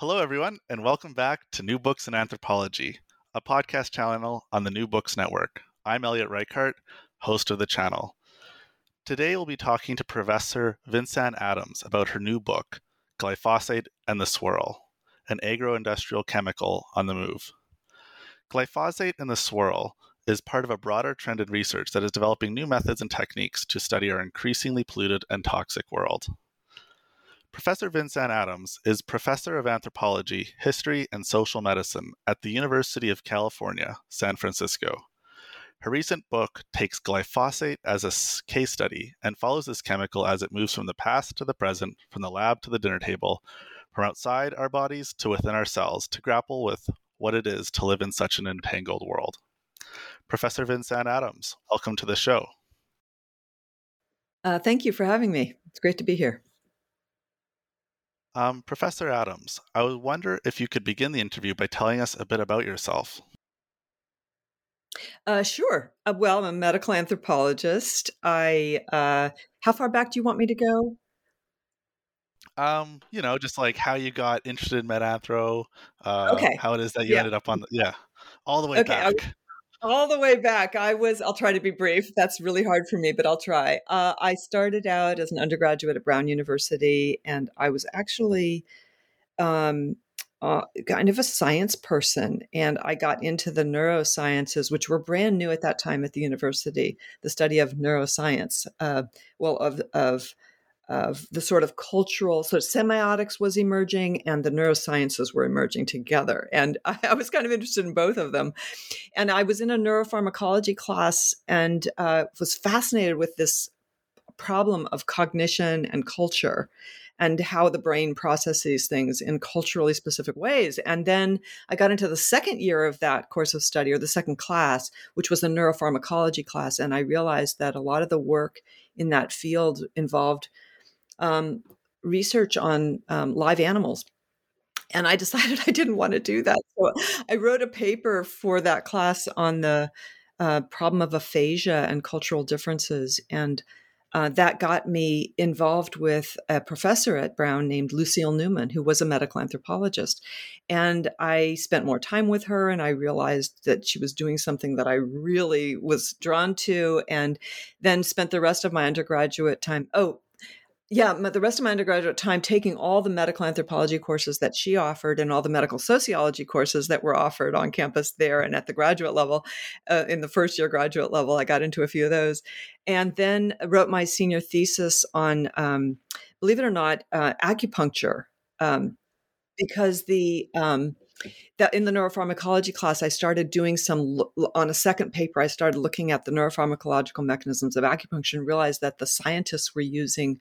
Hello, everyone, and welcome back to New Books in Anthropology, a podcast channel on the New Books Network. I'm Elliot Reichart, host of the channel. Today, we'll be talking to Professor Vincanne Adams about her new book, Glyphosate and the Swirl An Agro Industrial Chemical on the Move. Glyphosate and the swirl is part of a broader trend in research that is developing new methods and techniques to study our increasingly polluted and toxic world. Professor Vincanne Adams is professor of anthropology, history, and social medicine at the University of California, San Francisco. Her recent book takes glyphosate as a case study and follows this chemical as it moves from the past to the present, from the lab to the dinner table, from outside our bodies to within our cells to grapple with what it is to live in such an entangled world. Professor Vincanne Adams, welcome to the show. Uh, thank you for having me. It's great to be here. Um, Professor Adams, I would wonder if you could begin the interview by telling us a bit about yourself. Uh, sure. Uh, well, I'm a medical anthropologist. I uh, how far back do you want me to go? Um, you know, just like how you got interested in medanthro, uh, okay. how it is that you yeah. ended up on the yeah, all the way okay, back. All the way back. I was. I'll try to be brief. That's really hard for me, but I'll try. Uh, I started out as an undergraduate at Brown University, and I was actually um, uh, kind of a science person, and I got into the neurosciences, which were brand new at that time at the university. The study of neuroscience, uh, well, of of of the sort of cultural, so semiotics was emerging and the neurosciences were emerging together. And I, I was kind of interested in both of them. And I was in a neuropharmacology class and uh, was fascinated with this problem of cognition and culture and how the brain processes things in culturally specific ways. And then I got into the second year of that course of study, or the second class, which was the neuropharmacology class. And I realized that a lot of the work in that field involved um, research on um, live animals. And I decided I didn't want to do that. So I wrote a paper for that class on the uh, problem of aphasia and cultural differences. And uh, that got me involved with a professor at Brown named Lucille Newman, who was a medical anthropologist. And I spent more time with her, and I realized that she was doing something that I really was drawn to, and then spent the rest of my undergraduate time. Oh, yeah, the rest of my undergraduate time taking all the medical anthropology courses that she offered and all the medical sociology courses that were offered on campus there and at the graduate level. Uh, in the first year graduate level, I got into a few of those. And then wrote my senior thesis on, um, believe it or not, uh, acupuncture. Um, because the, um, that in the neuropharmacology class, I started doing some on a second paper. I started looking at the neuropharmacological mechanisms of acupuncture and realized that the scientists were using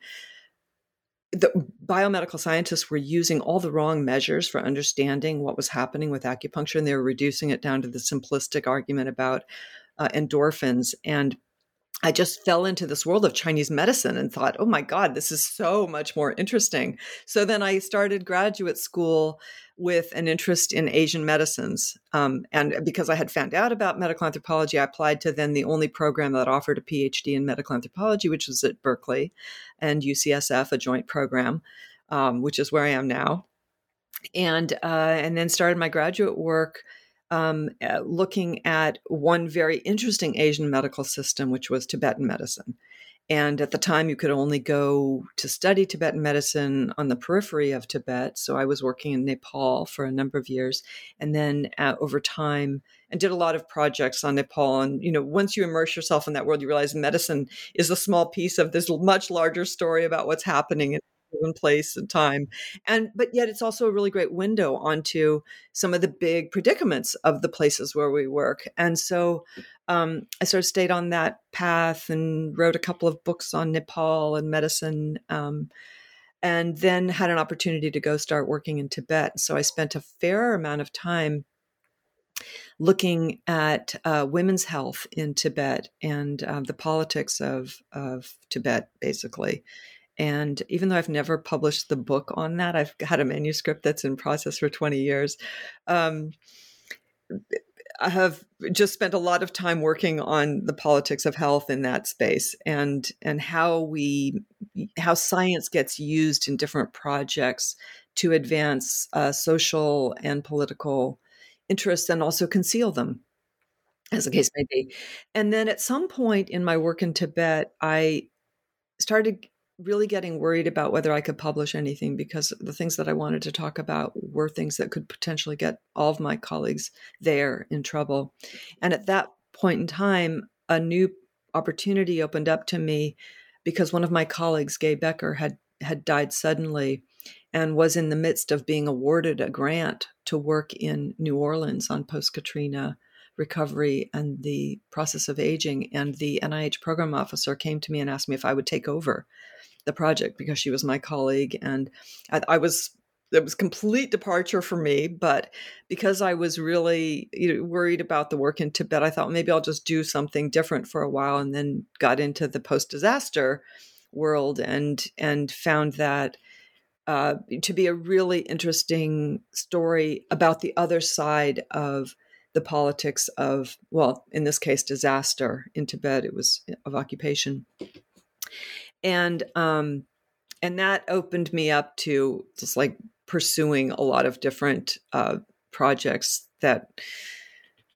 the biomedical scientists were using all the wrong measures for understanding what was happening with acupuncture, and they were reducing it down to the simplistic argument about uh, endorphins. And I just fell into this world of Chinese medicine and thought, oh my God, this is so much more interesting. So then I started graduate school with an interest in Asian medicines. Um, and because I had found out about medical anthropology, I applied to then the only program that offered a PhD in medical anthropology, which was at Berkeley and UCSF, a joint program, um, which is where I am now. And uh, and then started my graduate work um, uh, looking at one very interesting Asian medical system, which was Tibetan medicine. And at the time, you could only go to study Tibetan medicine on the periphery of Tibet. So I was working in Nepal for a number of years. And then uh, over time, and did a lot of projects on Nepal. And, you know, once you immerse yourself in that world, you realize medicine is a small piece of this much larger story about what's happening in given place and time and but yet it's also a really great window onto some of the big predicaments of the places where we work and so um, i sort of stayed on that path and wrote a couple of books on nepal and medicine um, and then had an opportunity to go start working in tibet so i spent a fair amount of time looking at uh, women's health in Tibet and uh, the politics of, of Tibet, basically. And even though I've never published the book on that, I've had a manuscript that's in process for 20 years. Um, I have just spent a lot of time working on the politics of health in that space and and how we how science gets used in different projects to advance uh, social and political interests and also conceal them as the case may be and then at some point in my work in tibet i started really getting worried about whether I could publish anything because the things that I wanted to talk about were things that could potentially get all of my colleagues there in trouble. And at that point in time, a new opportunity opened up to me because one of my colleagues, Gay Becker, had had died suddenly and was in the midst of being awarded a grant to work in New Orleans on post Katrina recovery and the process of aging. And the NIH program officer came to me and asked me if I would take over the project because she was my colleague and I, I was it was complete departure for me but because i was really you know, worried about the work in tibet i thought maybe i'll just do something different for a while and then got into the post disaster world and and found that uh, to be a really interesting story about the other side of the politics of well in this case disaster in tibet it was of occupation. And um and that opened me up to just like pursuing a lot of different uh, projects that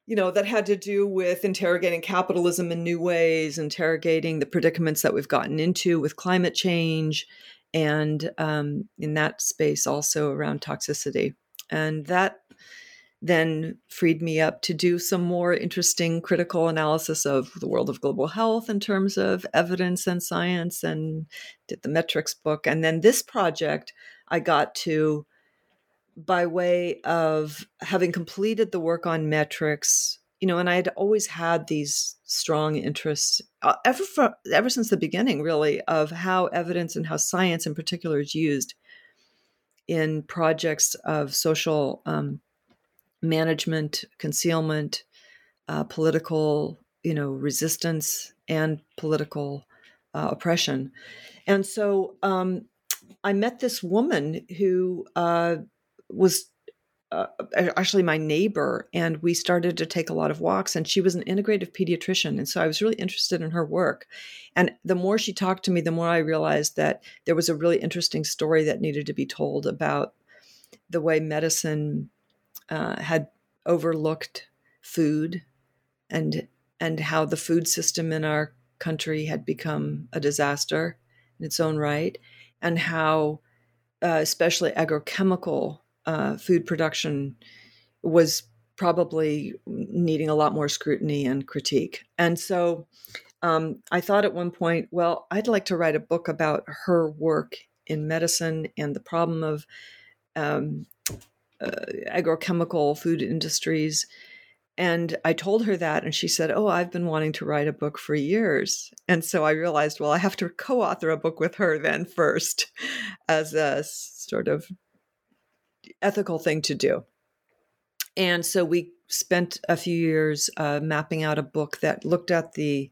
you know that had to do with interrogating capitalism in new ways interrogating the predicaments that we've gotten into with climate change and um, in that space also around toxicity. And that then freed me up to do some more interesting critical analysis of the world of global health in terms of evidence and science and did the metrics book. And then this project i got to by way of having completed the work on metrics you know and i had always had these strong interests uh, ever for, ever since the beginning really of how evidence and how science in particular is used in projects of social um, management, concealment, uh, political, you know, resistance, and political uh, oppression. And so um, I met this woman who uh, was uh, actually my neighbor, and we started to take a lot of walks. And she was an integrative pediatrician, and so I was really interested in her work. And the more she talked to me, the more I realized that there was a really interesting story that needed to be told about the way medicine uh, had overlooked food and and how the food system in our country had become a disaster in its own right, and how uh, especially agrochemical uh, food production was probably needing a lot more scrutiny and critique. And so um, I thought at one point, well, I'd like to write a book about her work in medicine and the problem of um, agrochemical food industries. And I told her that, and she said, Oh, I've been wanting to write a book for years. And so I realized, well, I have to co author a book with her then first as a sort of ethical thing to do. And so we spent a few years uh, mapping out a book that looked at the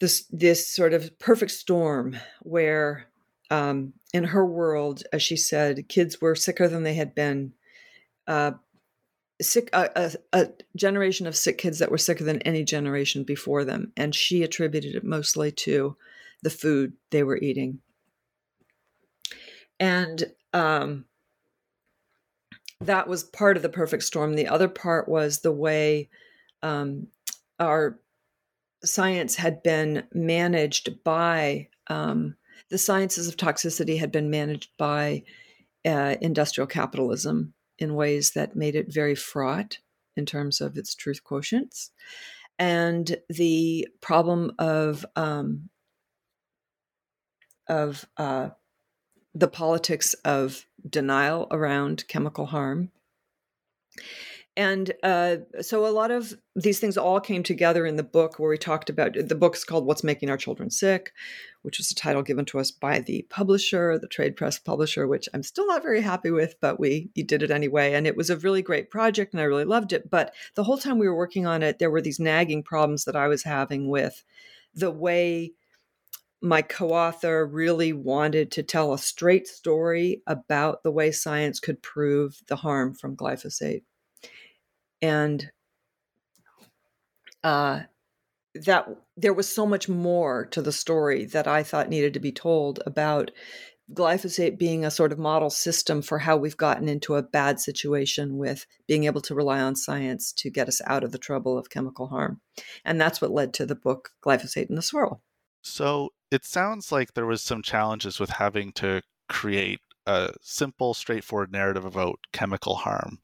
this this sort of perfect storm where um, in her world, as she said, kids were sicker than they had been. Uh, sick a, a, generation of sick kids that were sicker than any generation before them, and she attributed it mostly to the food they were eating. And um, that was part of the perfect storm. The other part was the way um, our science had been managed by um, the sciences of toxicity had been managed by uh, industrial capitalism in ways that made it very fraught in terms of its truth quotients. And the problem of um, of uh, the politics of denial around chemical harm and uh, so a lot of these things all came together in the book where we talked about the book's called what's making our children sick which was a title given to us by the publisher the trade press publisher which i'm still not very happy with but we did it anyway. And it was a really great project and i really loved it. But the whole time we were working on it there were these nagging problems that i was having with the way my co-author really wanted to tell a straight story about the way science could prove the harm from glyphosate and uh, that there was so much more to the story that I thought needed to be told about glyphosate being a sort of model system for how we've gotten into a bad situation with being able to rely on science to get us out of the trouble of chemical harm. And that's what led to the book Glyphosate in the Swirl. So it sounds like there was some challenges with having to create a simple, straightforward narrative about chemical harm.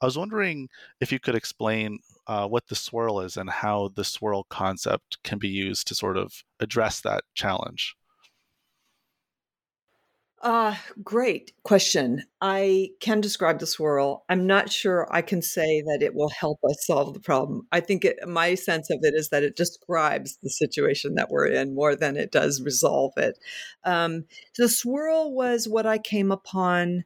I was wondering if you could explain uh, what the swirl is and how the swirl concept can be used to sort of address that challenge. Uh, great question. I can describe the swirl. I'm not sure I can say that it will help us solve the problem. I think it, my sense of it is that it describes the situation that we're in more than it does resolve it. Um, the swirl was what I came upon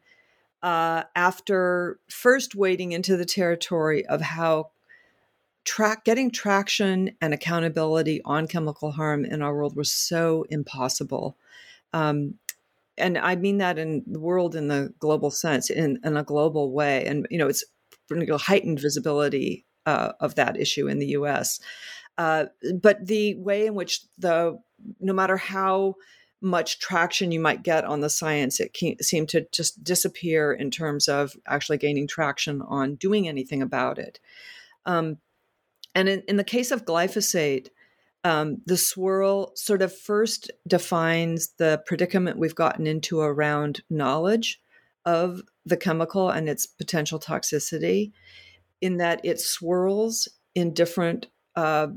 uh, after first wading into the territory of how track getting traction and accountability on chemical harm in our world was so impossible. Um, and I mean that in the world in the global sense, in, in a global way. And, you know, it's heightened visibility uh, of that issue in the US. Uh, but the way in which the, no matter how much traction you might get on the science, it seemed to just disappear in terms of actually gaining traction on doing anything about it. Um, and in, in the case of glyphosate, um, the swirl sort of first defines the predicament we've gotten into around knowledge of the chemical and its potential toxicity, in that it swirls in different uh,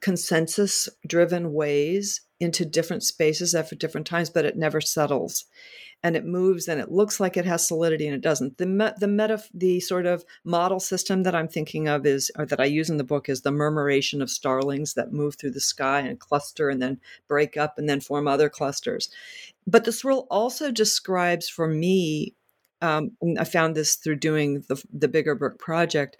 consensus driven ways into different spaces at different times, but it never settles and it moves and it looks like it has solidity and it doesn't. The me- the meta the sort of model system that I'm thinking of is or that I use in the book is the murmuration of starlings that move through the sky and cluster and then break up and then form other clusters. But the swirl also describes for me, um, I found this through doing the the bigger book project,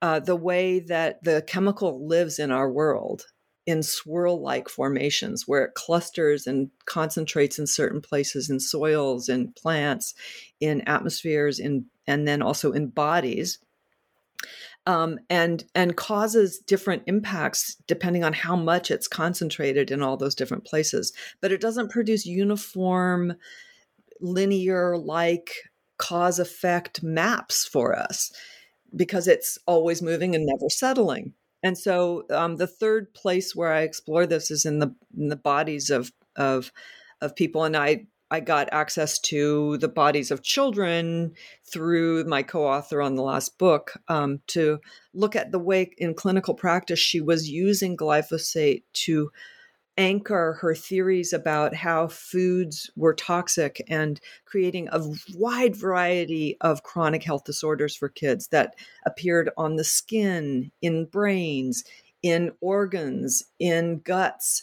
uh, the way that the chemical lives in our world in swirl like formations where it clusters and concentrates in certain places in soils in plants in atmospheres in and then also in bodies um, and and causes different impacts depending on how much it's concentrated in all those different places. But it doesn't produce uniform linear like cause effect maps for us because it's always moving and never settling and so um, the third place where I explore this is in the in the bodies of of of people, and I I got access to the bodies of children through my co-author on the last book um, to look at the way in clinical practice she was using glyphosate to anchor her theories about how foods were toxic and creating a wide variety of chronic health disorders for kids that appeared on the skin, in brains, in organs, in guts.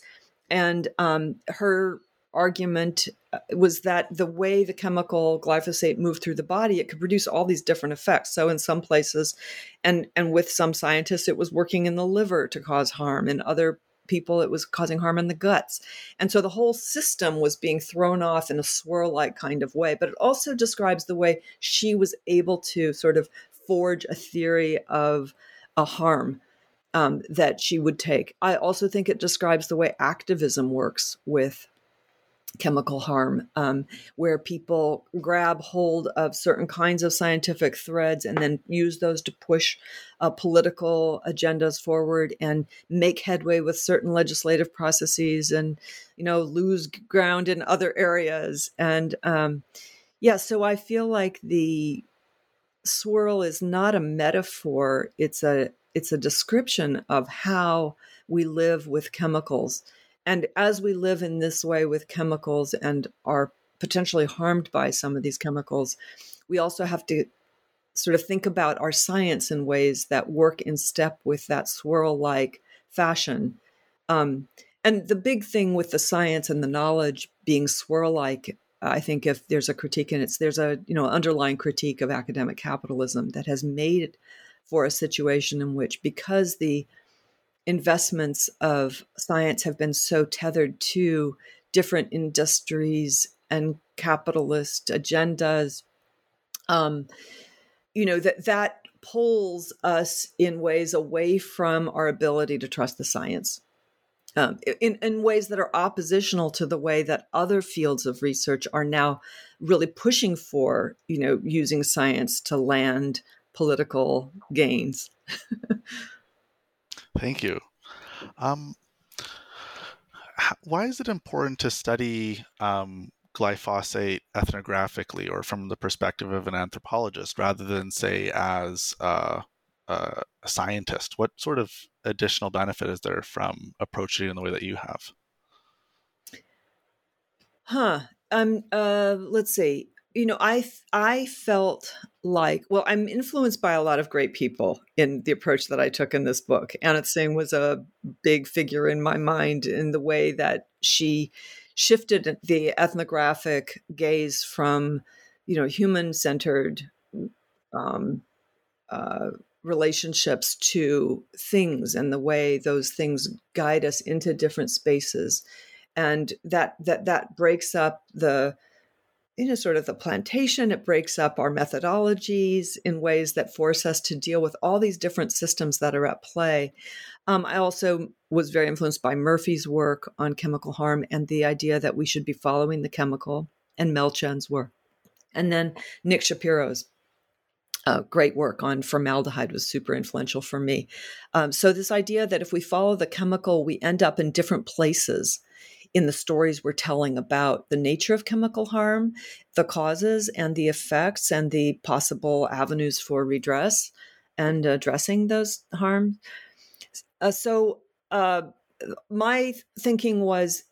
And um, her argument uh, was that the way the chemical glyphosate moved through the body it could produce all these different effects so in some places and and with some scientists it was working in the liver to cause harm in other people it was causing harm in the guts. And so the whole system was being thrown off in a swirl like kind of way but it also describes the way she was able to sort of forge a theory of a harm um, that she would take. I also think it describes the way activism works with chemical harm, um, where people grab hold of certain kinds of scientific threads and then use those to push uh, political agendas forward and make headway with certain legislative processes and, you know, lose ground in other areas. And um, yeah, so I feel like the swirl is not a metaphor; it's a it's a description of how we live with chemicals and as we live in this way with chemicals and are potentially harmed by some of these chemicals, we also have to sort of think about our science in ways that work in step with that swirl like fashion. Um, and the big thing with the science and the knowledge being swirl like, I think if there's a critique and it's there's a you know underlying critique of academic capitalism that has made it for a situation in which because the investments of science have been so tethered to different industries and capitalist agendas um, you know that that pulls us in ways away from our ability to trust the science um, in, in ways that are oppositional to the way that other fields of research are now really pushing for you know using science to land political gains Thank you. Um, why is it important to study um, glyphosate ethnographically or from the perspective of an anthropologist rather than, say, as a, a scientist? What sort of additional benefit is there from approaching it in the way that you have? Huh. Um. Uh. Let's see you know i i felt like well i'm influenced by a lot of great people in the approach that i took in this book anna tsing was a big figure in my mind in the way that she shifted the ethnographic gaze from you know human centered um, uh, relationships to things and the way those things guide us into different spaces. And that that that breaks up the you know, sort of the plantation. It breaks up our methodologies in ways that force us to deal with all these different systems that are at play. Um, I also was very influenced by Murphy's work on chemical harm and the idea that we should be following the chemical and Mel Chen's work. And then Nick Shapiro's uh, great work on formaldehyde was super influential for me. Um, so, this idea that if we follow the chemical, we end up in different places in the stories we're telling about the nature of chemical harm, the causes and the effects, and the possible avenues for redress and addressing those harms. Uh, so, uh, my thinking was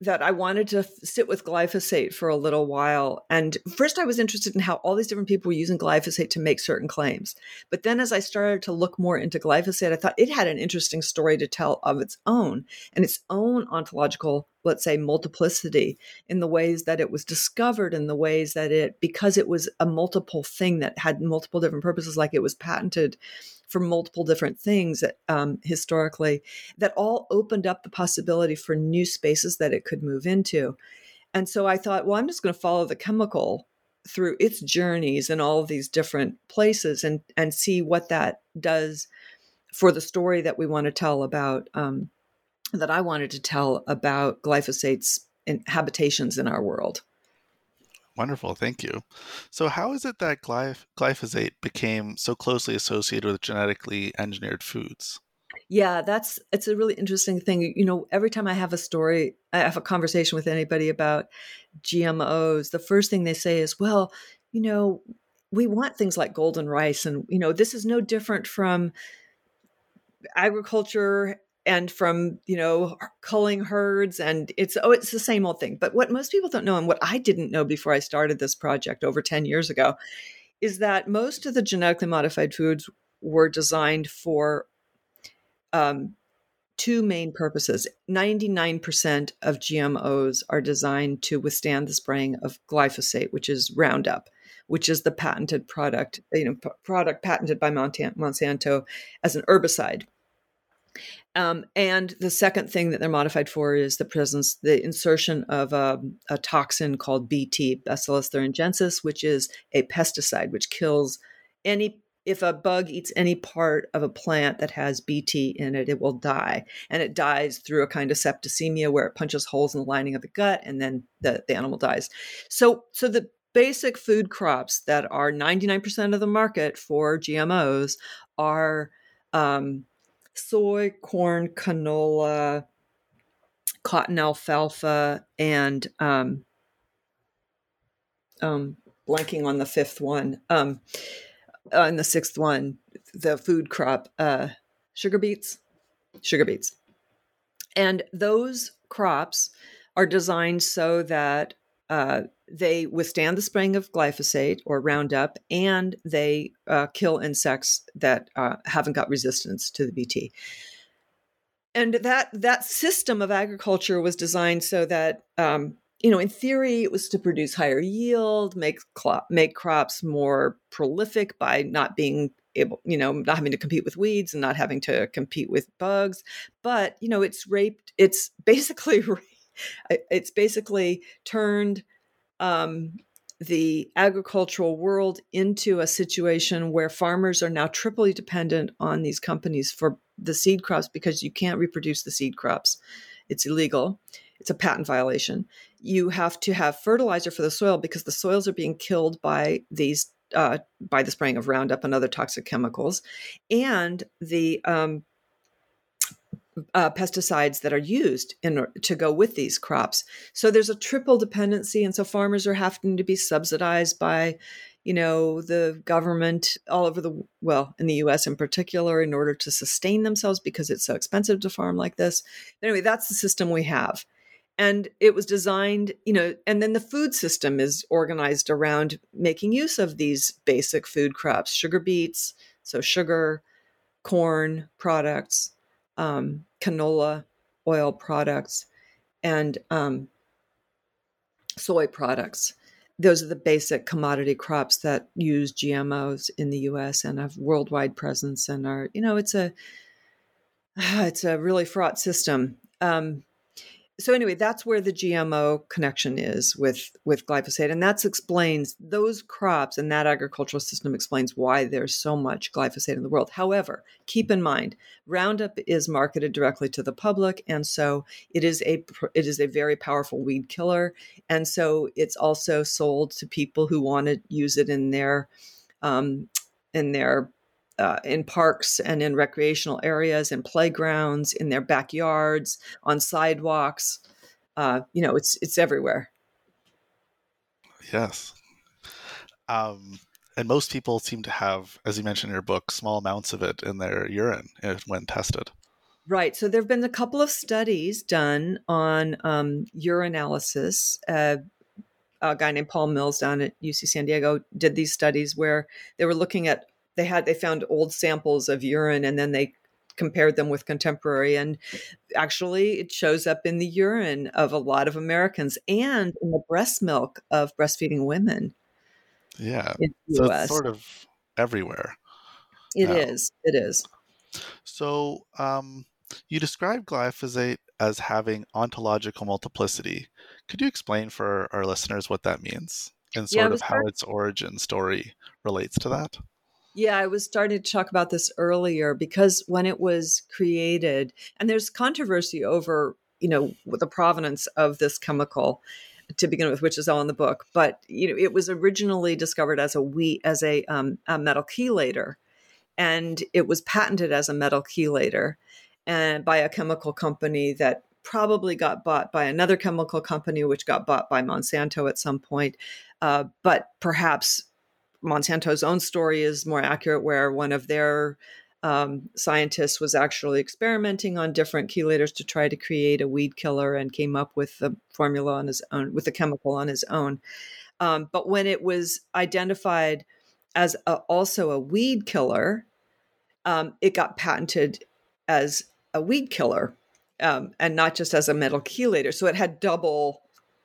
that I wanted to sit with glyphosate for a little while. And first, I was interested in how all these different people were using glyphosate to make certain claims. But then, as I started to look more into glyphosate, I thought it had an interesting story to tell of its own and its own ontological, let's say, multiplicity in the ways that it was discovered, in the ways that it, because it was a multiple thing that had multiple different purposes, like it was patented for multiple different things um, historically that all opened up the possibility for new spaces that it could move into. And so I thought, well, I'm just going to follow the chemical through its journeys in all of these different places and and see what that does for the story that we want to tell about um, that I wanted to tell about glyphosate's in habitations in our world. Wonderful, thank you. So, how is it that glyph- glyphosate became so closely associated with genetically engineered foods? Yeah, that's it's a really interesting thing. You know, every time I have a story, I have a conversation with anybody about GMOs, the first thing they say is, "Well, you know, we want things like golden rice and you know, this is no different from agriculture and from you know culling herds and it's oh it's the same old thing. But what most people don't know and what i didn't know before i started this project over 10 years ago is that most of the genetically modified foods were designed for um, two main purposes. 99% of gmos are designed to withstand the spraying of glyphosate which is roundup which is the patented product you know p- product patented by monsanto as an herbicide Um, and the second thing that they're modified for is the presence, the insertion of a, a toxin called BT, Bacillus thuringiensis, which is a pesticide which kills any if a bug eats any part of a plant that has BT in it, it will die. And it dies through a kind of septicemia where it punches holes in the lining of the gut and then the, the animal dies. So, so the basic food crops that are 99% of the market for GMOs are um, soy, corn, canola, cotton alfalfa, and um, um, blanking on the fifth one. Um, uh, and the sixth one, the food crop, uh, sugar beets, sugar beets. And those crops are designed so that uh, they withstand the spraying of glyphosate or Roundup, and they uh, kill insects that uh, haven't got resistance to the BT. And that that system of agriculture was designed so that um, you know, in theory, it was to produce higher yield, make cl- make crops more prolific by not being able, you know, not having to compete with weeds and not having to compete with bugs. But you know, it's raped. It's basically it's basically turned um, the agricultural world into a situation where farmers are now triply dependent on these companies for the seed crops because you can't reproduce the seed crops. It's illegal. It's a patent violation. You have to have fertilizer for the soil because the soils are being killed by these uh, by the spraying of Roundup and other toxic chemicals, and the um, uh, pesticides that are used in to go with these crops. So there's a triple dependency, and so farmers are having to be subsidized by, you know, the government all over the well in the U.S. in particular in order to sustain themselves because it's so expensive to farm like this. Anyway, that's the system we have. And it was designed, you know, and then the food system is organized around making use of these basic food crops, sugar beets, so sugar, corn products, um, canola oil products, and um, soy products. Those are the basic commodity crops that use GMOs in the U.S. and have worldwide presence and are, you know, it's a it's a really fraught system. Um, so anyway, that's where the GMO connection is with with glyphosate, and that explains those crops and that agricultural system explains why there's so much glyphosate in the world. However, keep in mind, Roundup is marketed directly to the public, and so it is a it is a very powerful weed killer, and so it's also sold to people who want to use it in their um, in their uh, in parks and in recreational areas and playgrounds, in their backyards, on sidewalks. Uh, you know, it's it's everywhere. Yes. Um, and most people seem to have, as you mentioned in your book, small amounts of it in their urine when tested. Right. So there have been a couple of studies done on um, urinalysis. Uh, a guy named Paul Mills down at UC San Diego did these studies where they were looking at they had they found old samples of urine and then they compared them with contemporary and actually it shows up in the urine of a lot of Americans and in the breast milk of breastfeeding women. Yeah. so US. it's sort of everywhere. It now. is. It is. So um, you describe glyphosate as having ontological multiplicity. Could you explain for our listeners what that means and sort yeah, of how its origin story relates to that? Yeah, I was starting to talk about this earlier because when it was created, and there's controversy over, you know, the provenance of this chemical to begin with, which is all in the book. But you know, it was originally discovered as a wheat as a, um, a metal chelator, and it was patented as a metal chelator, and by a chemical company that probably got bought by another chemical company, which got bought by Monsanto at some point. Uh, but perhaps Monsanto's own story is more accurate, where one of their um, scientists was actually experimenting on different chelators to try to create a weed killer and came up with the formula on his own, with the chemical on his own. Um, but when it was identified as a, also a weed killer, um, it got patented as a weed killer um, and not just as a metal chelator. So it had double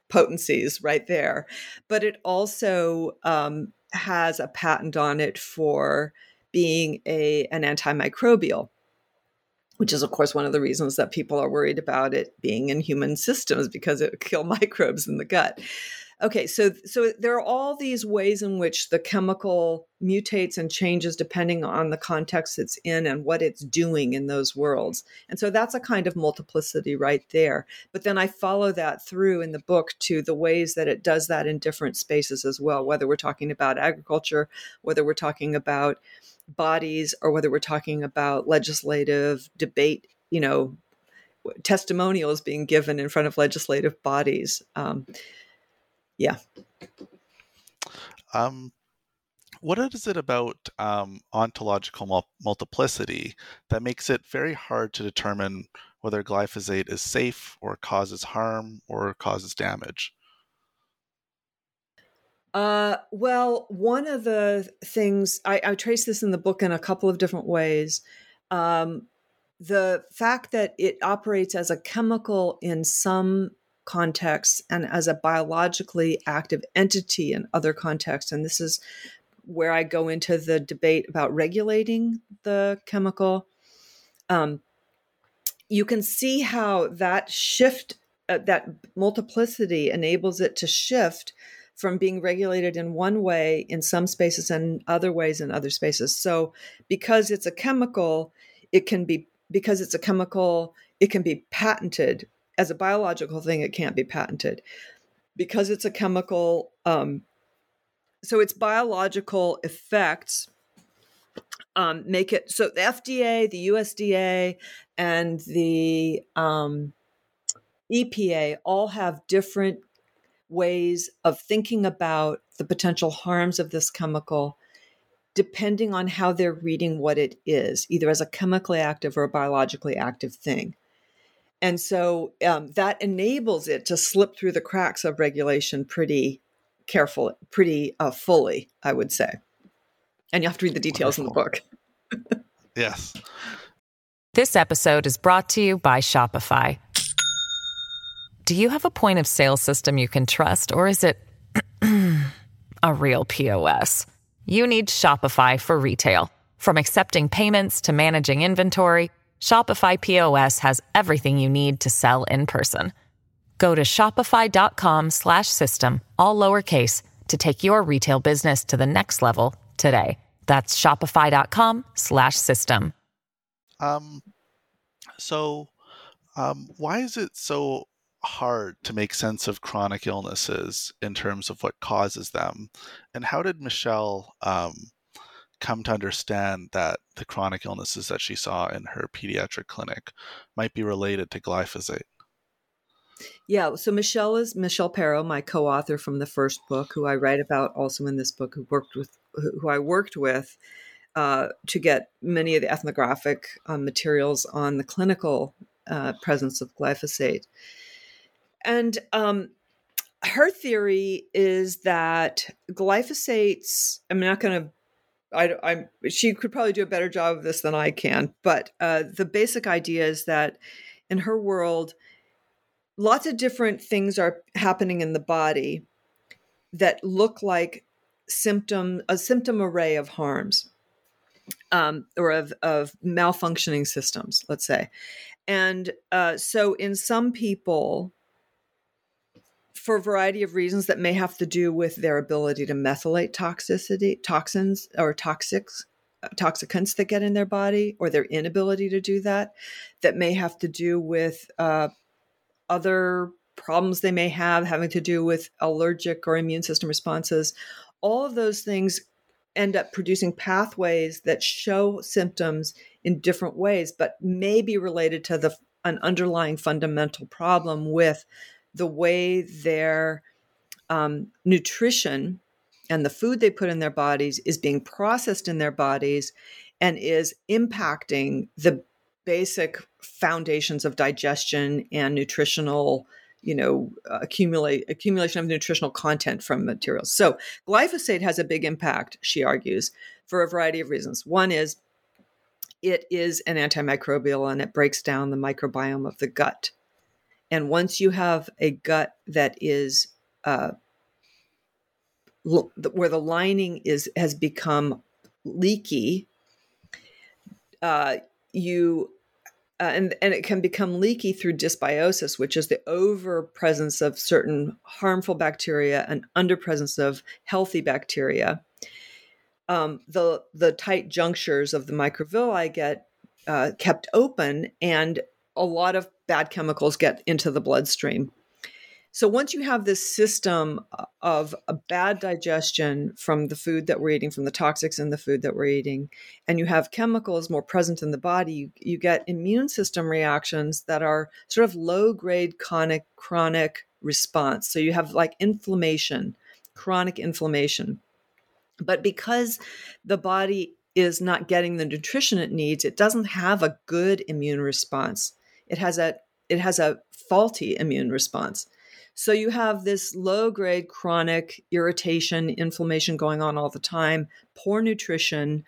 potencies right there. But it also um, has a patent on it for being a an antimicrobial which is of course one of the reasons that people are worried about it being in human systems because it kill microbes in the gut okay so so there are all these ways in which the chemical mutates and changes depending on the context it's in and what it's doing in those worlds and so that's a kind of multiplicity right there but then i follow that through in the book to the ways that it does that in different spaces as well whether we're talking about agriculture whether we're talking about bodies or whether we're talking about legislative debate you know testimonials being given in front of legislative bodies um, yeah. Um, what is it about um, ontological mul- multiplicity that makes it very hard to determine whether glyphosate is safe or causes harm or causes damage? Uh, well, one of the things I, I, trace this in the book in a couple of different ways. Um, the fact that it operates as a chemical in some contexts and as a biologically active entity in other contexts. And this is where I go into the debate about regulating the chemical. Um, you can see how that shift, uh, that multiplicity enables it to shift from being regulated in one way in some spaces and other ways in other spaces. So, because it's a chemical, it can be, because it's a chemical, it can be patented as a biological thing, it can't be patented because it's a chemical. Um, so its biological effects um, make it so the FDA, the USDA, and the um, EPA all have different ways of thinking about the potential harms of this chemical depending on how they're reading what it is, either as a chemically active or a biologically active thing. And so um, that enables it to slip through the cracks of regulation pretty careful, pretty uh, fully, I would say. And you have to read the details Wonderful. in the book. yes. This episode is brought to you by Shopify. Do you have a point of sale system you can trust, or is it a real POS? You need Shopify for retail. From accepting payments to managing inventory, Shopify POS has everything you need to sell in person. Go to shopify.com/system all lowercase to take your retail business to the next level today. That's shopify.com/system. Um so um why is it so hard to make sense of chronic illnesses in terms of what causes them? And how did Michelle um come to understand that the chronic illnesses that she saw in her pediatric clinic might be related to glyphosate. Yeah, so Michelle is Michelle Perro, my co-author from the first book, who I write about also in this book, who worked with who I worked with uh, to get many of the ethnographic um, materials on the clinical uh, presence of glyphosate. And um, her theory is that glyphosates, I'm not going to I, I'm, she could probably do a better job of this than I can. But uh, the basic idea is that in her world, lots of different things are happening in the body that look like symptom a symptom array of harms um, or of, of malfunctioning systems, let's say. And uh, so in some people, for a variety of reasons that may have to do with their ability to methylate toxicity, toxins or toxics, toxicants that get in their body, or their inability to do that. That may have to do with uh, other problems they may have, having to do with allergic or immune system responses. All of those things end up producing pathways that show symptoms in different ways, but may be related to the an underlying fundamental problem with the way their um, nutrition and the food they put in their bodies is being processed in their bodies and is impacting the basic foundations of digestion and nutritional you know accumulate accumulation of nutritional content from materials. So glyphosate has a big impact she argues for a variety of reasons. One is it is an antimicrobial and it breaks down the microbiome of the gut and once you have a gut that is uh, l- where the lining is has become leaky, uh, you uh, and, and it can become leaky through dysbiosis, which is the over presence of certain harmful bacteria and under presence of healthy bacteria. Um, the the tight junctures of the microvilli get uh, kept open, and a lot of bad chemicals get into the bloodstream. So once you have this system uh, of a bad digestion from the food that we're eating, from the toxics in the food that we're eating, and you have chemicals more present in the body, you, you get immune system reactions that are sort of low grade chronic chronic response. So you have like inflammation, chronic inflammation. But because the body is not getting the nutrition it needs, it doesn't have a good immune response. It has a it has a faulty immune response. So you have this low grade chronic irritation, inflammation going on all the time, poor nutrition,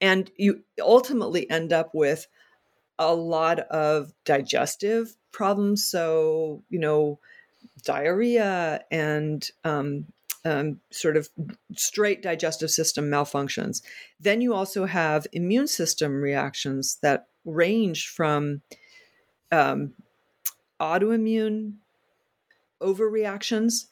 and you ultimately end up with a lot of digestive problems. So, you know, diarrhea and um, um, sort of straight digestive system malfunctions. Then you also have immune system reactions that range from um, autoimmune overreactions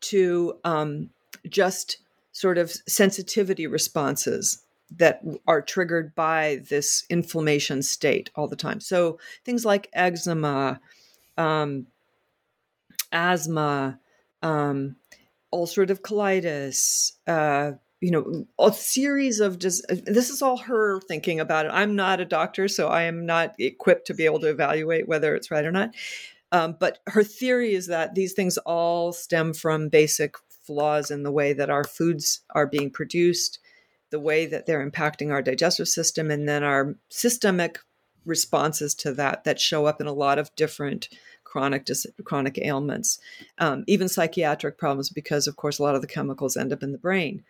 to um, just sort of sensitivity responses that are triggered by this inflammation state all the time. So things like eczema, um, asthma, um, ulcerative colitis, uh, you know, a series of just, this is all her thinking about it. I'm not a doctor, so I am not equipped to be able to evaluate whether it's right or not. Um, but her theory is that these things all stem from basic flaws in the way that our foods are being produced, the way that they're impacting our digestive system, and then our systemic responses to that that show up in a lot of different chronic dis- chronic ailments, um, even psychiatric problems, because of course a lot of the chemicals end up in the brain.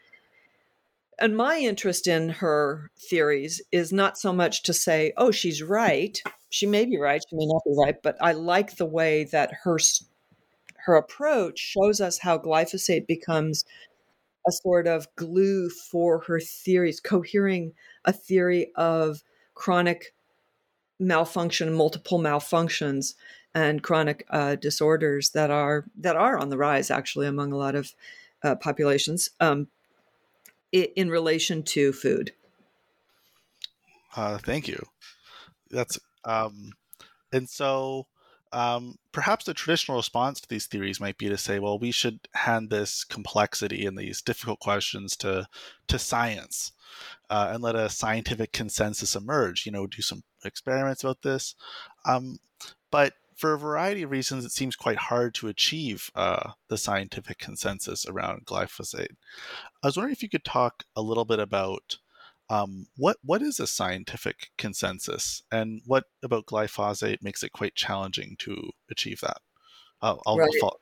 And my interest in her theories is not so much to say, oh, she's right. She may be right, she may not be right, but I like the way that her her approach shows us how glyphosate becomes a sort of glue for her theories, cohering a theory of chronic malfunction, multiple malfunctions, and chronic uh, disorders that are that are on the rise actually among a lot of uh, populations. Um, in relation to food? Uh, thank you. That's um, and so um, perhaps the traditional response to these theories might be to say, well, we should hand this complexity and these difficult questions to to science uh, and let a scientific consensus emerge. You know, do some experiments about this. Um, but for a variety of reasons, it seems quite hard to achieve uh, the scientific consensus around glyphosate. I was wondering if you could talk a little bit about um, what what is a scientific consensus, and what about glyphosate makes it quite challenging to achieve that. Uh, I'll, right. I'll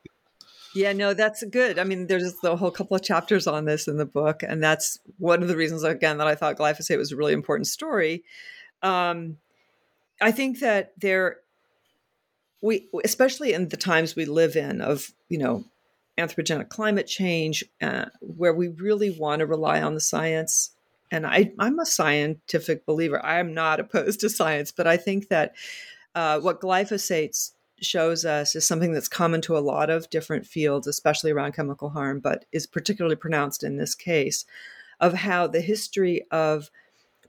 yeah, no, that's good. I mean, there's the whole couple of chapters on this in the book, and that's one of the reasons, again, that I thought glyphosate was a really important story. Um, I think that there we especially in the times we live in of you know anthropogenic climate change uh, where we really want to rely on the science. And I, i'm a scientific believer. I am not opposed to science but i think that uh, what glyphosate shows us is something that's common to a lot of different fields especially around chemical harm but is particularly pronounced in this case of how the history of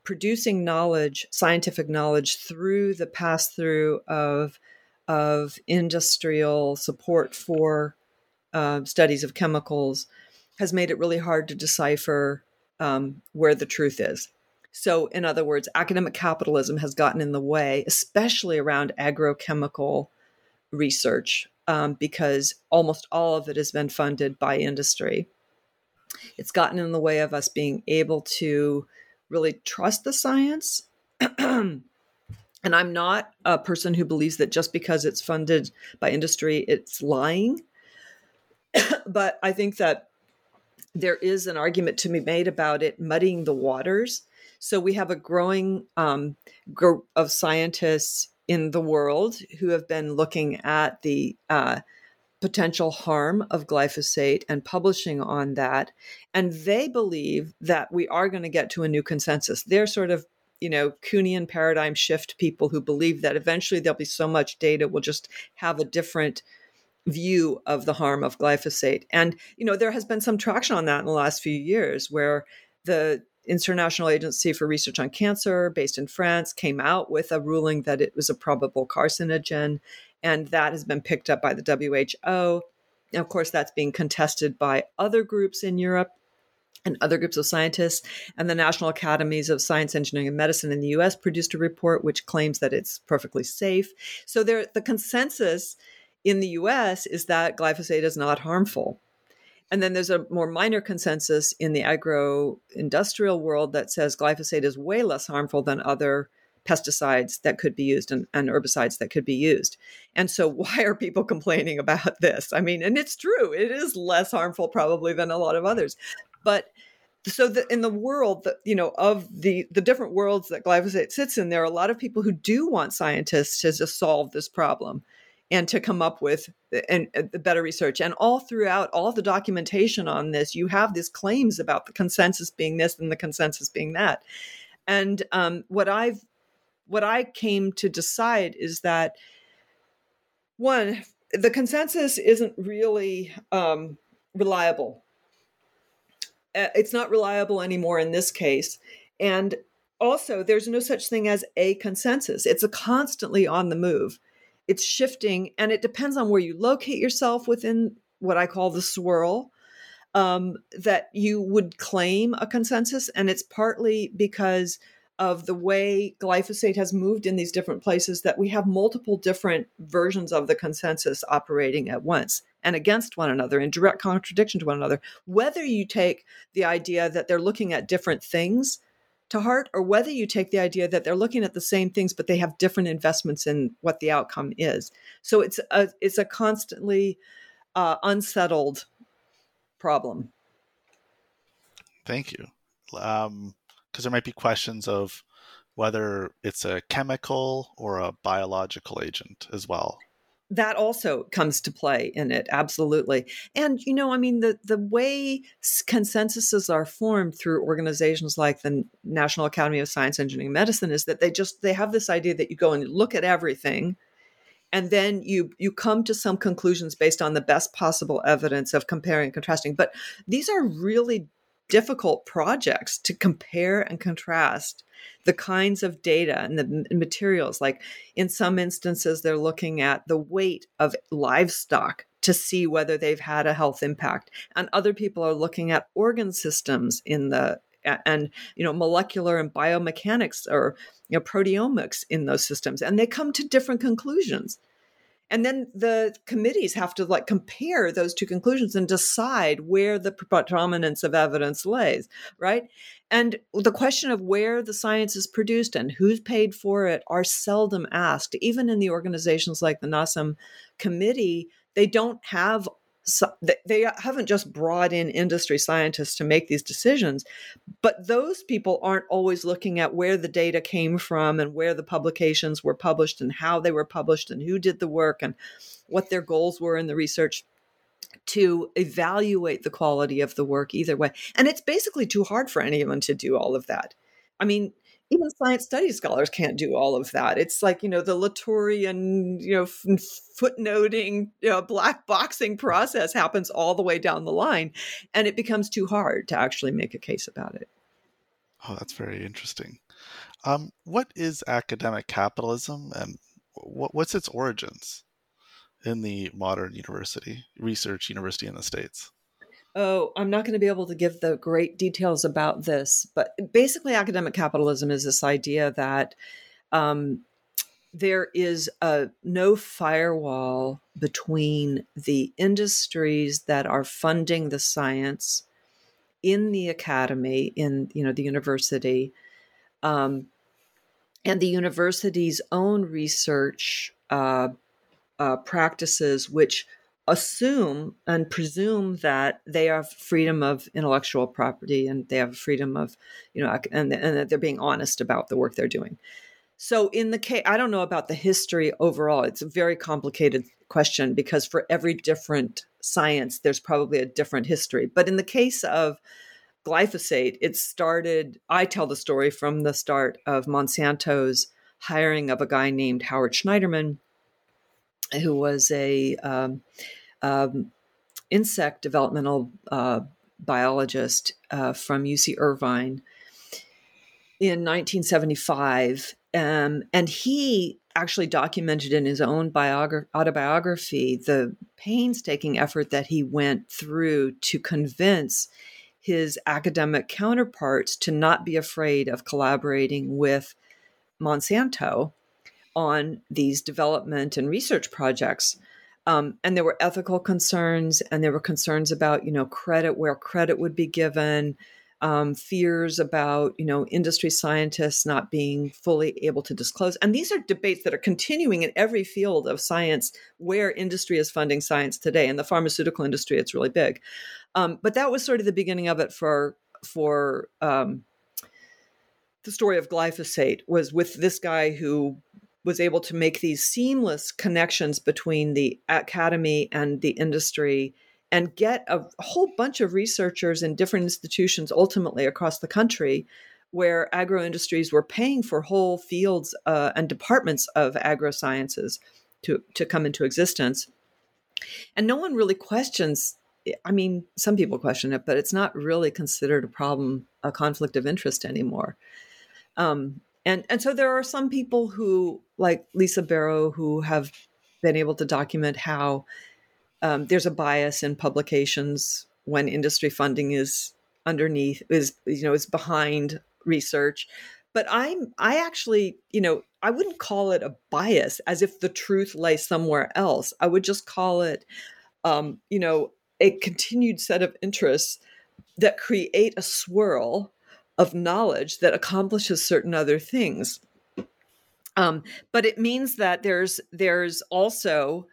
producing knowledge scientific knowledge through the pass through of of industrial support for uh, studies of chemicals has made it really hard to decipher um, where the truth is. So, in other words, academic capitalism has gotten in the way, especially around agrochemical research, um, because almost all of it has been funded by industry. It's gotten in the way of us being able to really trust the science And I'm not a person who believes that just because it's funded by industry, it's lying. but I think that there is an argument to be made about it muddying the waters. So we have a growing um, group of scientists in the world who have been looking at the uh, potential harm of glyphosate and publishing on that. And they believe that we are going to get to a new consensus. They're sort of you know, Kuhnian paradigm shift people who believe that eventually there'll be so much data, we'll just have a different view of the harm of glyphosate. And, you know, there has been some traction on that in the last few years where the International Agency for Research on Cancer, based in France, came out with a ruling that it was a probable carcinogen. And that has been picked up by the WHO. And of course, that's being contested by other groups in Europe and other groups of scientists. And the National Academies of Science, Engineering, and Medicine in the US produced a report which claims that it's perfectly safe. So there, the consensus in the US is that glyphosate is not harmful. And then there's a more minor consensus in the agro industrial world that says glyphosate is way less harmful than other pesticides that could be used and, and, herbicides that could be used. And so, why are people complaining about this? I mean, and it's true, it is less harmful probably than a lot of others. But so the, in the world that you know of the the different worlds that glyphosate sits in there are a lot of people who do want scientists to just solve this problem and to come up with and, and better research. And all throughout all the documentation on this you have these claims about the consensus being this and the consensus being that. And um, what i've what i came to decide is that one the consensus isn't really um, reliable uh, it's not reliable anymore in this case. And also, there's no such thing as a consensus. It's a constantly on the move. It's shifting, and it depends on where you locate yourself within what I call the swirl. Um, that you would claim a consensus, and it's partly because of the way glyphosate has moved in these different places that we have multiple different versions of the consensus operating at once and against one another in direct contradiction to one another. Whether you take the idea that they're looking at different things to heart or whether you take the idea that they're looking at the same things but they have different investments in what the outcome is. So it's a it's a constantly uh, unsettled problem. Thank you. Um, because there might be questions of whether it's a chemical or a biological agent as well. That also comes to play in it absolutely. And you know i mean the the way consensuses are formed through organizations like the national academy of science engineering and medicine is that they just they have this idea that you go and look at everything and then you you come to some conclusions based on the best possible evidence of comparing and contrasting. But these are really difficult projects to compare and contrast the kinds of data and the materials. Like in some instances, they're looking at the weight of livestock to see whether they've had a health impact. And other people are looking at organ systems in the and you know molecular and biomechanics or you know proteomics in those systems and they come to different conclusions and then the committees have to like compare those two conclusions and decide where the predominance of evidence lays right? And the question of where the science is produced and who's paid for it are seldom asked. Even in the organizations like the NASEM committee they don't have so they haven't just brought in industry scientists to make these decisions but those people aren't always looking at where the data came from and where the publications were published and how they were published and who did the work and what their goals were in the research to evaluate the quality of the work either way. And it's basically too hard for anyone to do all of that. I mean even science studies scholars can't do all of that. It's like, you know, the Latourian, you know, footnoting, you know, black boxing process happens all the way down the line. And it becomes too hard to actually make a case about it. Oh, that's very interesting. Um, what is academic capitalism and what, what's its origins in the modern university, research university in the States? Oh, I'm not going to be able to give the great details about this, but basically, academic capitalism is this idea that um, there is a no firewall between the industries that are funding the science in the academy, in you know the university, um, and the university's own research uh, uh, practices, which assume and presume that they have freedom of intellectual property and they have freedom of you know and, and that they're being honest about the work they're doing. So in the case i don't know about the history overall. It's a very complicated question because for every different science there's probably a different history. But in the case of glyphosate, it started, I tell the story from the start of Monsanto's hiring of a guy named Howard Schneiderman, who was a um, um, insect developmental uh, biologist uh, from UC Irvine in 1975. Um, and he actually documented in his own biogra- autobiography the painstaking effort that he went through to convince his academic counterparts to not be afraid of collaborating with Monsanto on these development and research projects. Um, and there were ethical concerns, and there were concerns about, you know, credit where credit would be given, um, fears about, you know, industry scientists not being fully able to disclose. And these are debates that are continuing in every field of science where industry is funding science today. In the pharmaceutical industry, it's really big. Um, but that was sort of the beginning of it for for um, the story of glyphosate was with this guy who was able to make these seamless connections between the academy and the industry and get a whole bunch of researchers in different institutions ultimately across the country where agro industries were paying for whole fields uh, and departments of agro sciences to, to come into existence. And no one really questions, I mean, some people question it, but it's not really considered a problem, a conflict of interest anymore. Um, and and so there are some people who like Lisa Bero who have been able to document how um, there's a bias in publications when industry funding is underneath is you know is behind research. But i'm i actually you know i wouldn't call it a bias as if the truth lay somewhere else. I would just call it um, you know a continued set of interests that create a swirl of knowledge that accomplishes certain other things. Um, but it means that there's there's also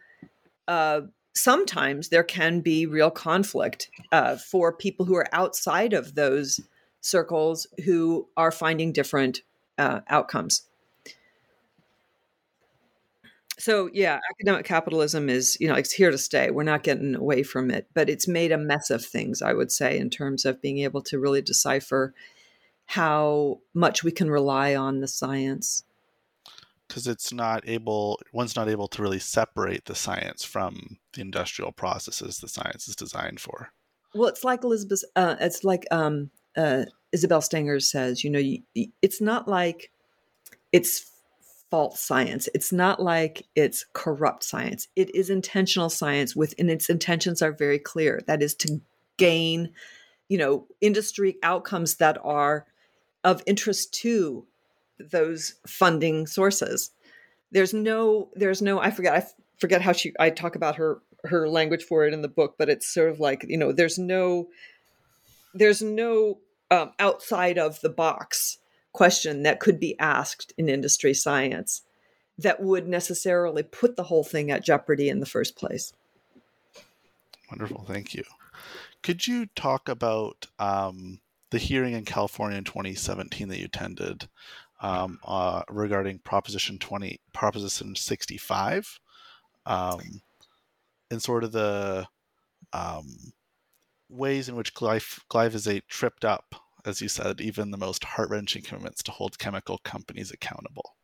uh, sometimes there can be real conflict uh, for people who are outside of those circles who are finding different uh, outcomes. So yeah, academic capitalism is you know it's here to stay. We're not getting away from it, but it's made a mess of things. I would say in terms of being able to really decipher how much we can rely on the science. Because it's not able one's not able to really separate the science from the industrial processes the science is designed for. Well it's like elizabeth uh, it's like um, uh, isabel stenger says you know you, it's not like it's false science. It's not like it's corrupt science. It is intentional science within its intentions are very clear. That is to gain you know industry outcomes that are of interest to those funding sources. There's no, there's no, I forget, I forget how she, I talk about her, her language for it in the book, but it's sort of like, you know, there's no, there's no um, outside of the box question that could be asked in industry science that would necessarily put the whole thing at jeopardy in the first place. Wonderful. Thank you. Could you talk about um, the hearing in California in 2017 that you attended um, uh, regarding Proposition 20, Proposition 65, um, and sort of the um, ways in which glyph- glyphosate tripped up, as you said, even the most heart wrenching commitments to hold chemical companies accountable.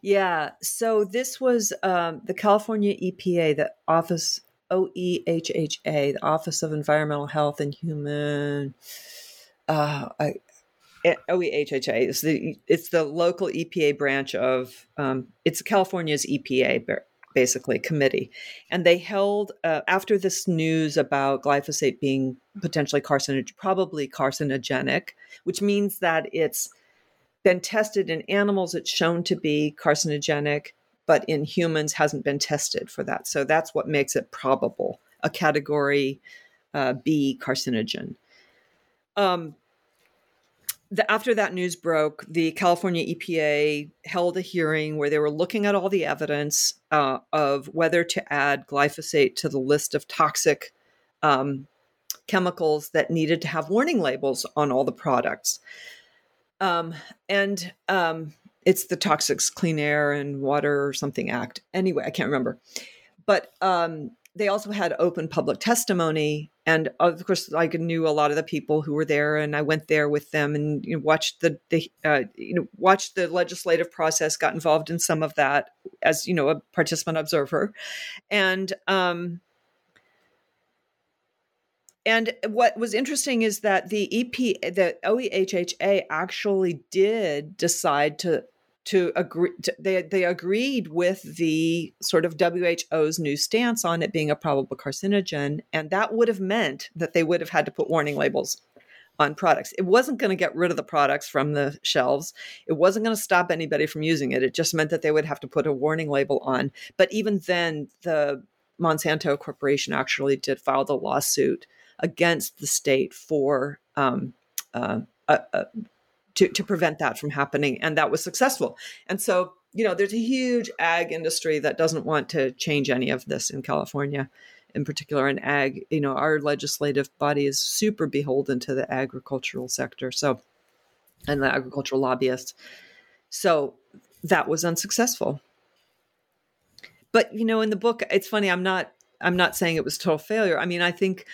Yeah, so this was um, the California EPA, the Office OEHHA, the Office of Environmental Health and Human uh, I, eh, OEHHA is the it's the local EPA branch of um, it's California's EPA basically committee, and they held uh, after this news about glyphosate being potentially carcinogenic, probably carcinogenic, which means that it's been tested in animals. It's shown to be carcinogenic, but in humans hasn't been tested for that. So that's what makes it probable a category uh, B carcinogen. Um, the, after that news broke, the California EPA held a hearing where they were looking at all the evidence uh, of whether to add glyphosate to the list of toxic um, chemicals that needed to have warning labels on all the products. Um, and um, it's the Toxics Clean Air and Water or something Act. Anyway, I can't remember. But um, they also had open public testimony and of course i knew a lot of the people who were there and i went there with them and you know, watched the, the uh, you know watched the legislative process got involved in some of that as you know a participant observer. And um and what was interesting is that the EP, the OEHHA actually did decide to to agree to, they they agreed with the sort of WHO's new stance on it being a probable carcinogen and that would have meant that they would have had to put warning labels on products. It wasn't going to get rid of the products from the shelves. It wasn't going to stop anybody from using it. It just meant that they would have to put a warning label on. But even then the Monsanto Corporation actually did file the lawsuit against the state for um, uh, uh, to, to prevent that from happening. And that was successful. And so, you know, there's a huge ag industry that doesn't want to change any of this in California in particular in ag you know our legislative body is super beholden to the agricultural sector so and the agricultural lobbyists so that was unsuccessful but you know in the book it's funny i'm not i'm not saying it was total failure i mean i think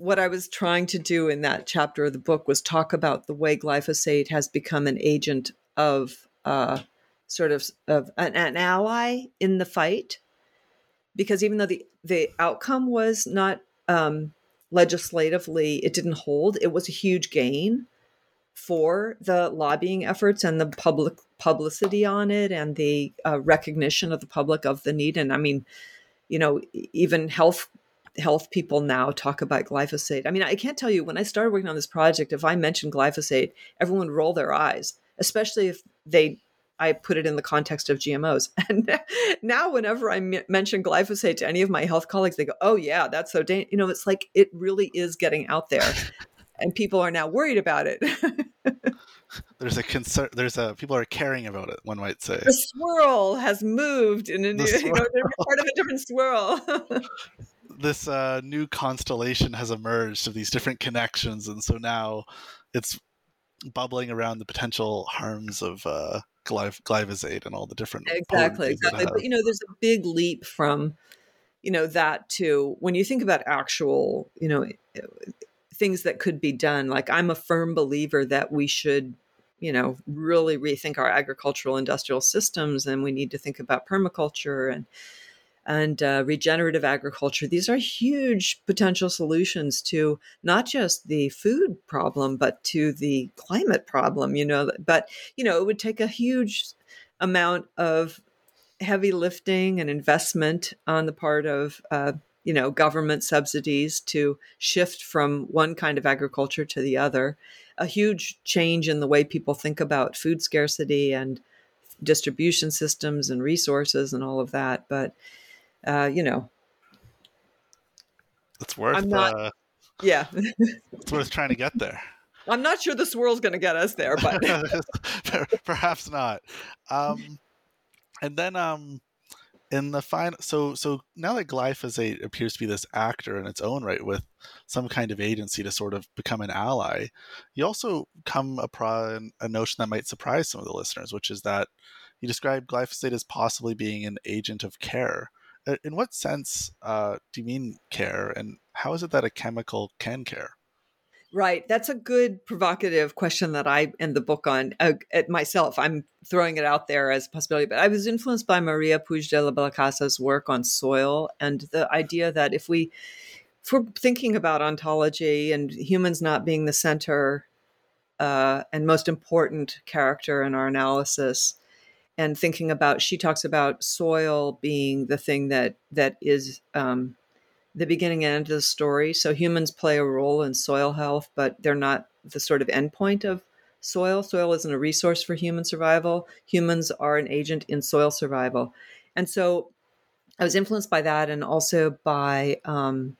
what I was trying to do in that chapter of the book was talk about the way glyphosate has become an agent of uh, sort of, of an, an, ally in the fight. Because even though the, the outcome was not um, legislatively, it didn't hold, it was a huge gain for the lobbying efforts and the public publicity on it and the uh, recognition of the public of the need. And I mean, you know, even health health people now talk about glyphosate. I mean, I can't tell you when I started working on this project, if I mentioned glyphosate, everyone would roll their eyes, especially if they I put it in the context of GMOs. And now, whenever I m- mention glyphosate to any of my health colleagues, they go, "Oh yeah, that's so dangerous." You know, it's like it really is getting out there, and people are now worried about it. there's a concern. There's a people are caring about it. One might say the swirl has moved in a new, you know, part of a different swirl this uh, new constellation has emerged of these different connections, and so now it's bubbling around the potential harms of uh, glyph- glyphosate and all the different exactly exactly. But you know, there's a big leap from you know that to when you think about actual you know things that could be done. Like I'm a firm believer that we should you know really rethink our agricultural industrial systems and we need to think about permaculture and and uh, regenerative agriculture. These are huge potential solutions to not just the food problem, but to the climate problem. You know, but you know, it would take a huge amount of heavy lifting and investment on the part of uh, you know government subsidies to shift from one kind of agriculture to the other a huge change in the way people think about food scarcity and distribution systems and resources and all of that but uh, you know, it's worth. I'm not. Uh, yeah, it's worth trying to get there. I'm not sure the swirl's going to get us there, but perhaps not. Um, and then um, in the final, so so now that glyphosate appears to be this actor in its own right with some kind of agency to sort of become an ally, you also come upon a notion that might surprise some of the listeners, which is that you describe glyphosate as possibly being an agent of care. Uh, in what sense uh, do you mean care, and how is it that a chemical can care? Right. That's a good provocative question that I end the book on uh, at myself. I'm throwing it out there as a possibility, but I was influenced by Maria Puig de la Bellacasa's work on soil and the idea that if we if we're thinking about ontology and humans not being the center uh, and most important character in our analysis, and thinking about she talks about soil being the thing that that is um, the beginning and end of the story. So humans play a role in soil health but they're not the sort of endpoint of soil. Soil isn't a resource for human survival. Humans are an agent in soil survival. And so i was influenced by that and also by um,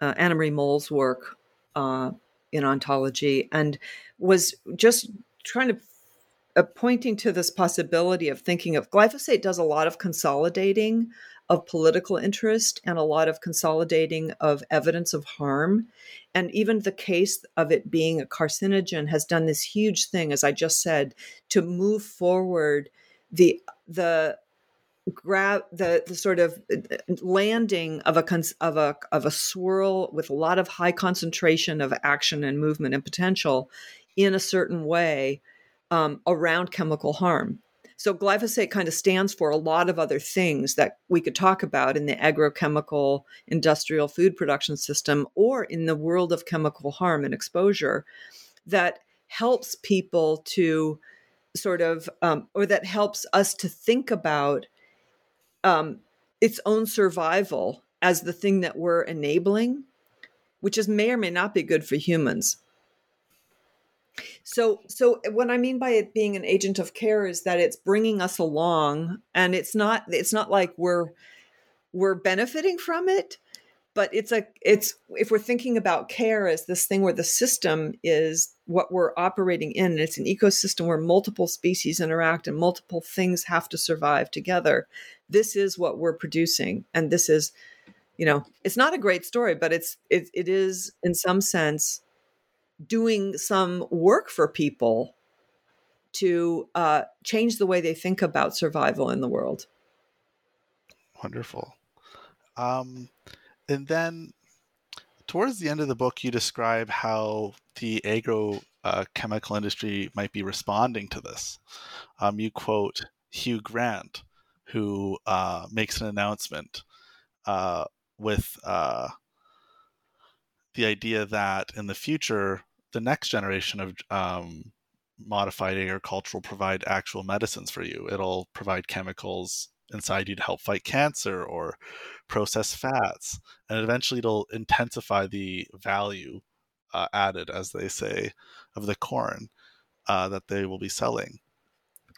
uh, Annemarie Mol's work uh, in ontology and was just trying to uh, pointing to this possibility of thinking of glyphosate does a lot of consolidating of political interest and a lot of consolidating of evidence of harm. And even the case of it being a carcinogen has done this huge thing, as I just said, to move forward the the grab the, the sort of uh, landing of a of a of a swirl with a lot of high concentration of action and movement and potential in a certain way um, around chemical harm. So glyphosate kind of stands for a lot of other things that we could talk about in the agrochemical industrial food production system or in the world of chemical harm and exposure that helps people to sort of um, or that helps us to think about um, its own survival as the thing that we're enabling which is may or may not be good for humans so, so eh, what I mean by it being an agent of care is that it's bringing us along, and it's not it's not like we're we're benefiting from it, but it's a it's if we're thinking about care as this thing where the system is what we're operating in, and it's an ecosystem where multiple species interact and multiple things have to survive together. This is what we're producing, and this is, you know, it's not a great story, but it's it, it is in some sense doing some work for people to uh, change the way they think about survival in the world. Wonderful. Um, and then towards the end of the book, you describe how the agro uh, industry might be responding to this. Um, you quote Hugh Grant, who uh, makes an announcement uh, with uh, the idea that in the future, the next generation of um, modified agriculture will provide actual medicines for you. It'll provide chemicals inside you to help fight cancer or process fats, and eventually it'll intensify the value uh, added, as they say, of the corn uh, that they will be selling.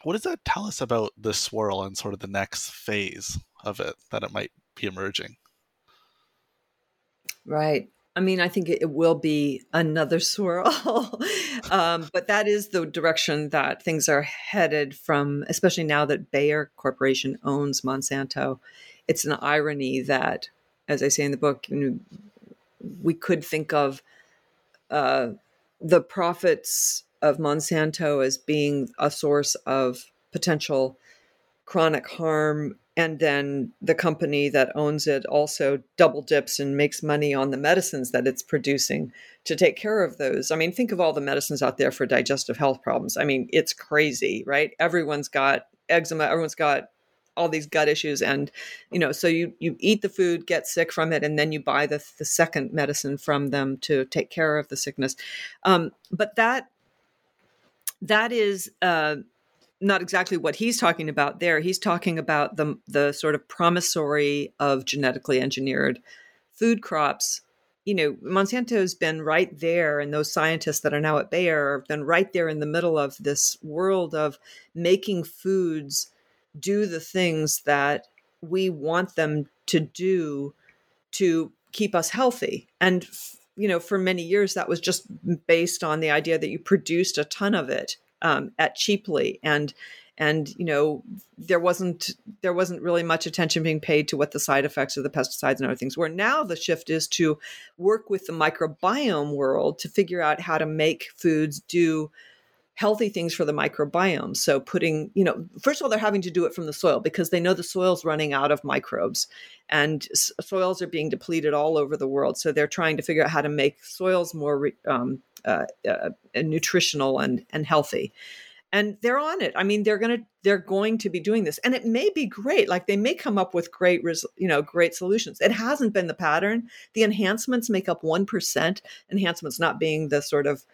What does that tell us about the swirl and sort of the next phase of it that it might be emerging? Right. I mean, I think it will be another swirl, um, but that is the direction that things are headed from, especially now that Bayer Corporation owns Monsanto. It's an irony that, as I say in the book, you know, we could think of uh, the profits of Monsanto as being a source of potential chronic harm and then the company that owns it also double dips and makes money on the medicines that it's producing to take care of those. I mean, think of all the medicines out there for digestive health problems. I mean, it's crazy, right? Everyone's got eczema, everyone's got all these gut issues and you know so you you eat the food get sick from it and then you buy the the second medicine from them to take care of the sickness um, but that that is uh, not exactly what he's talking about there. He's talking about the the sort of promissory of genetically engineered food crops. You know, Monsanto's been right there, and those scientists that are now at Bayer have been right there in the middle of this world of making foods do the things that we want them to do to keep us healthy. And you know, for many years that was just based on the idea that you produced a ton of it um, at cheaply. And and you know there wasn't there wasn't really much attention being paid to what the side effects of the pesticides and other things were. Now the shift is to work with the microbiome world to figure out how to make foods do healthy things for the microbiome. So putting you know first of all they're having to do it from the soil because they know the soil's running out of microbes and soils are being depleted all over the world. So they're trying to figure out how to make soils more um, uh, uh, nutritional and and healthy. And they're on it. I mean they're going to they're going to be doing this. And it may be great. Like they may come up with great res, you know great solutions. It hasn't been the pattern. The enhancements make up 1% enhancements not being the sort of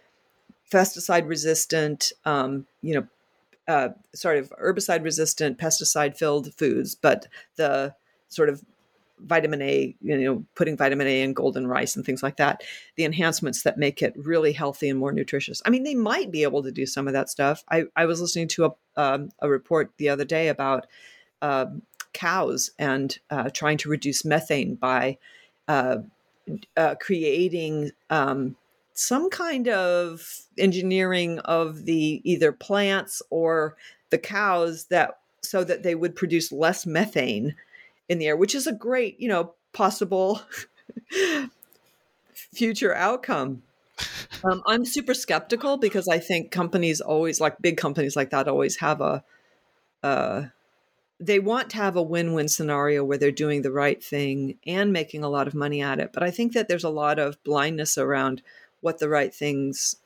pesticide resistant um, you know uh, sort of herbicide resistant pesticide filled foods but the sort of vitamin A, you know, putting vitamin A in golden rice and things like that, the enhancements that make it really healthy and more nutritious. I mean, they might be able to do some of that stuff. I, I was listening to a, um, a report the other day about uh, cows and uh, trying to reduce methane by uh, uh, creating um, some kind of engineering of the either plants or the cows that so that they would produce less methane in the air, which is a great, you know, possible future outcome. Um, I'm super skeptical because I think companies always, like big companies like that, always have a, uh, they want to have a win-win scenario where they're doing the right thing and making a lot of money at it. But I think that there's a lot of blindness around what the right things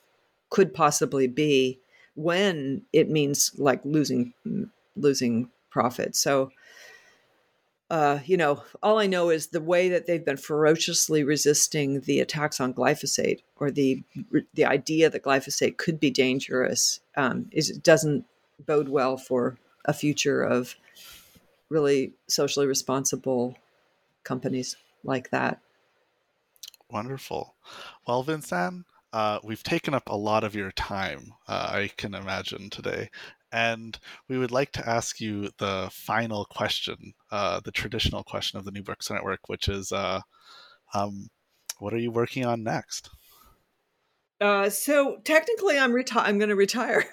could possibly be when it means like losing losing profit. So uh, you know, all I know is the way that they've been ferociously resisting the attacks on glyphosate or the the idea that glyphosate could be dangerous um, is doesn't bode well for a future of really socially responsible companies like that. Wonderful. Well, Vincanne, uh, we've taken up a lot of your time, uh, I can imagine, today. And we would like to ask you the final question, uh, the traditional question of the New Books Network, which is uh, um, what are you working on next? Uh, so technically, I'm reti- I'm going to retire.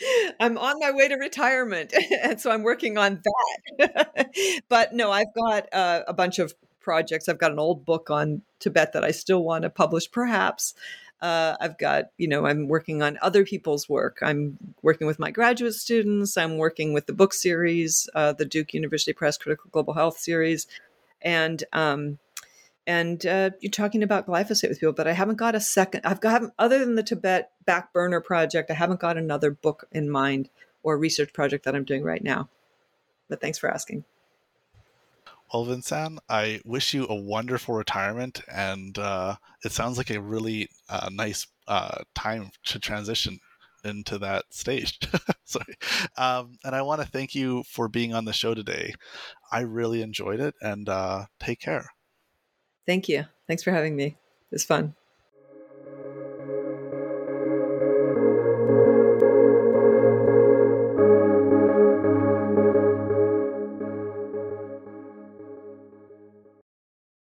I'm on my way to retirement, and so I'm working on that. but no, I've got uh, a bunch of projects. I've got an old book on Tibet that I still want to publish, perhaps. Uh, I've got, you know, I'm working on other people's work. I'm working with my graduate students. I'm working with the book series, uh, the Duke University Press Critical Global Health series, and um, and uh, you're talking about glyphosate with people. But I haven't got a second. I've got other than the Tibet back burner project. I haven't got another book in mind or research project that I'm doing right now. But thanks for asking. Vincanne, I wish you a wonderful retirement, and uh, it sounds like a really uh, nice uh, time to transition into that stage. Sorry. Um, and I want to thank you for being on the show today. I really enjoyed it, and uh, take care. Thank you. Thanks for having me. It was fun.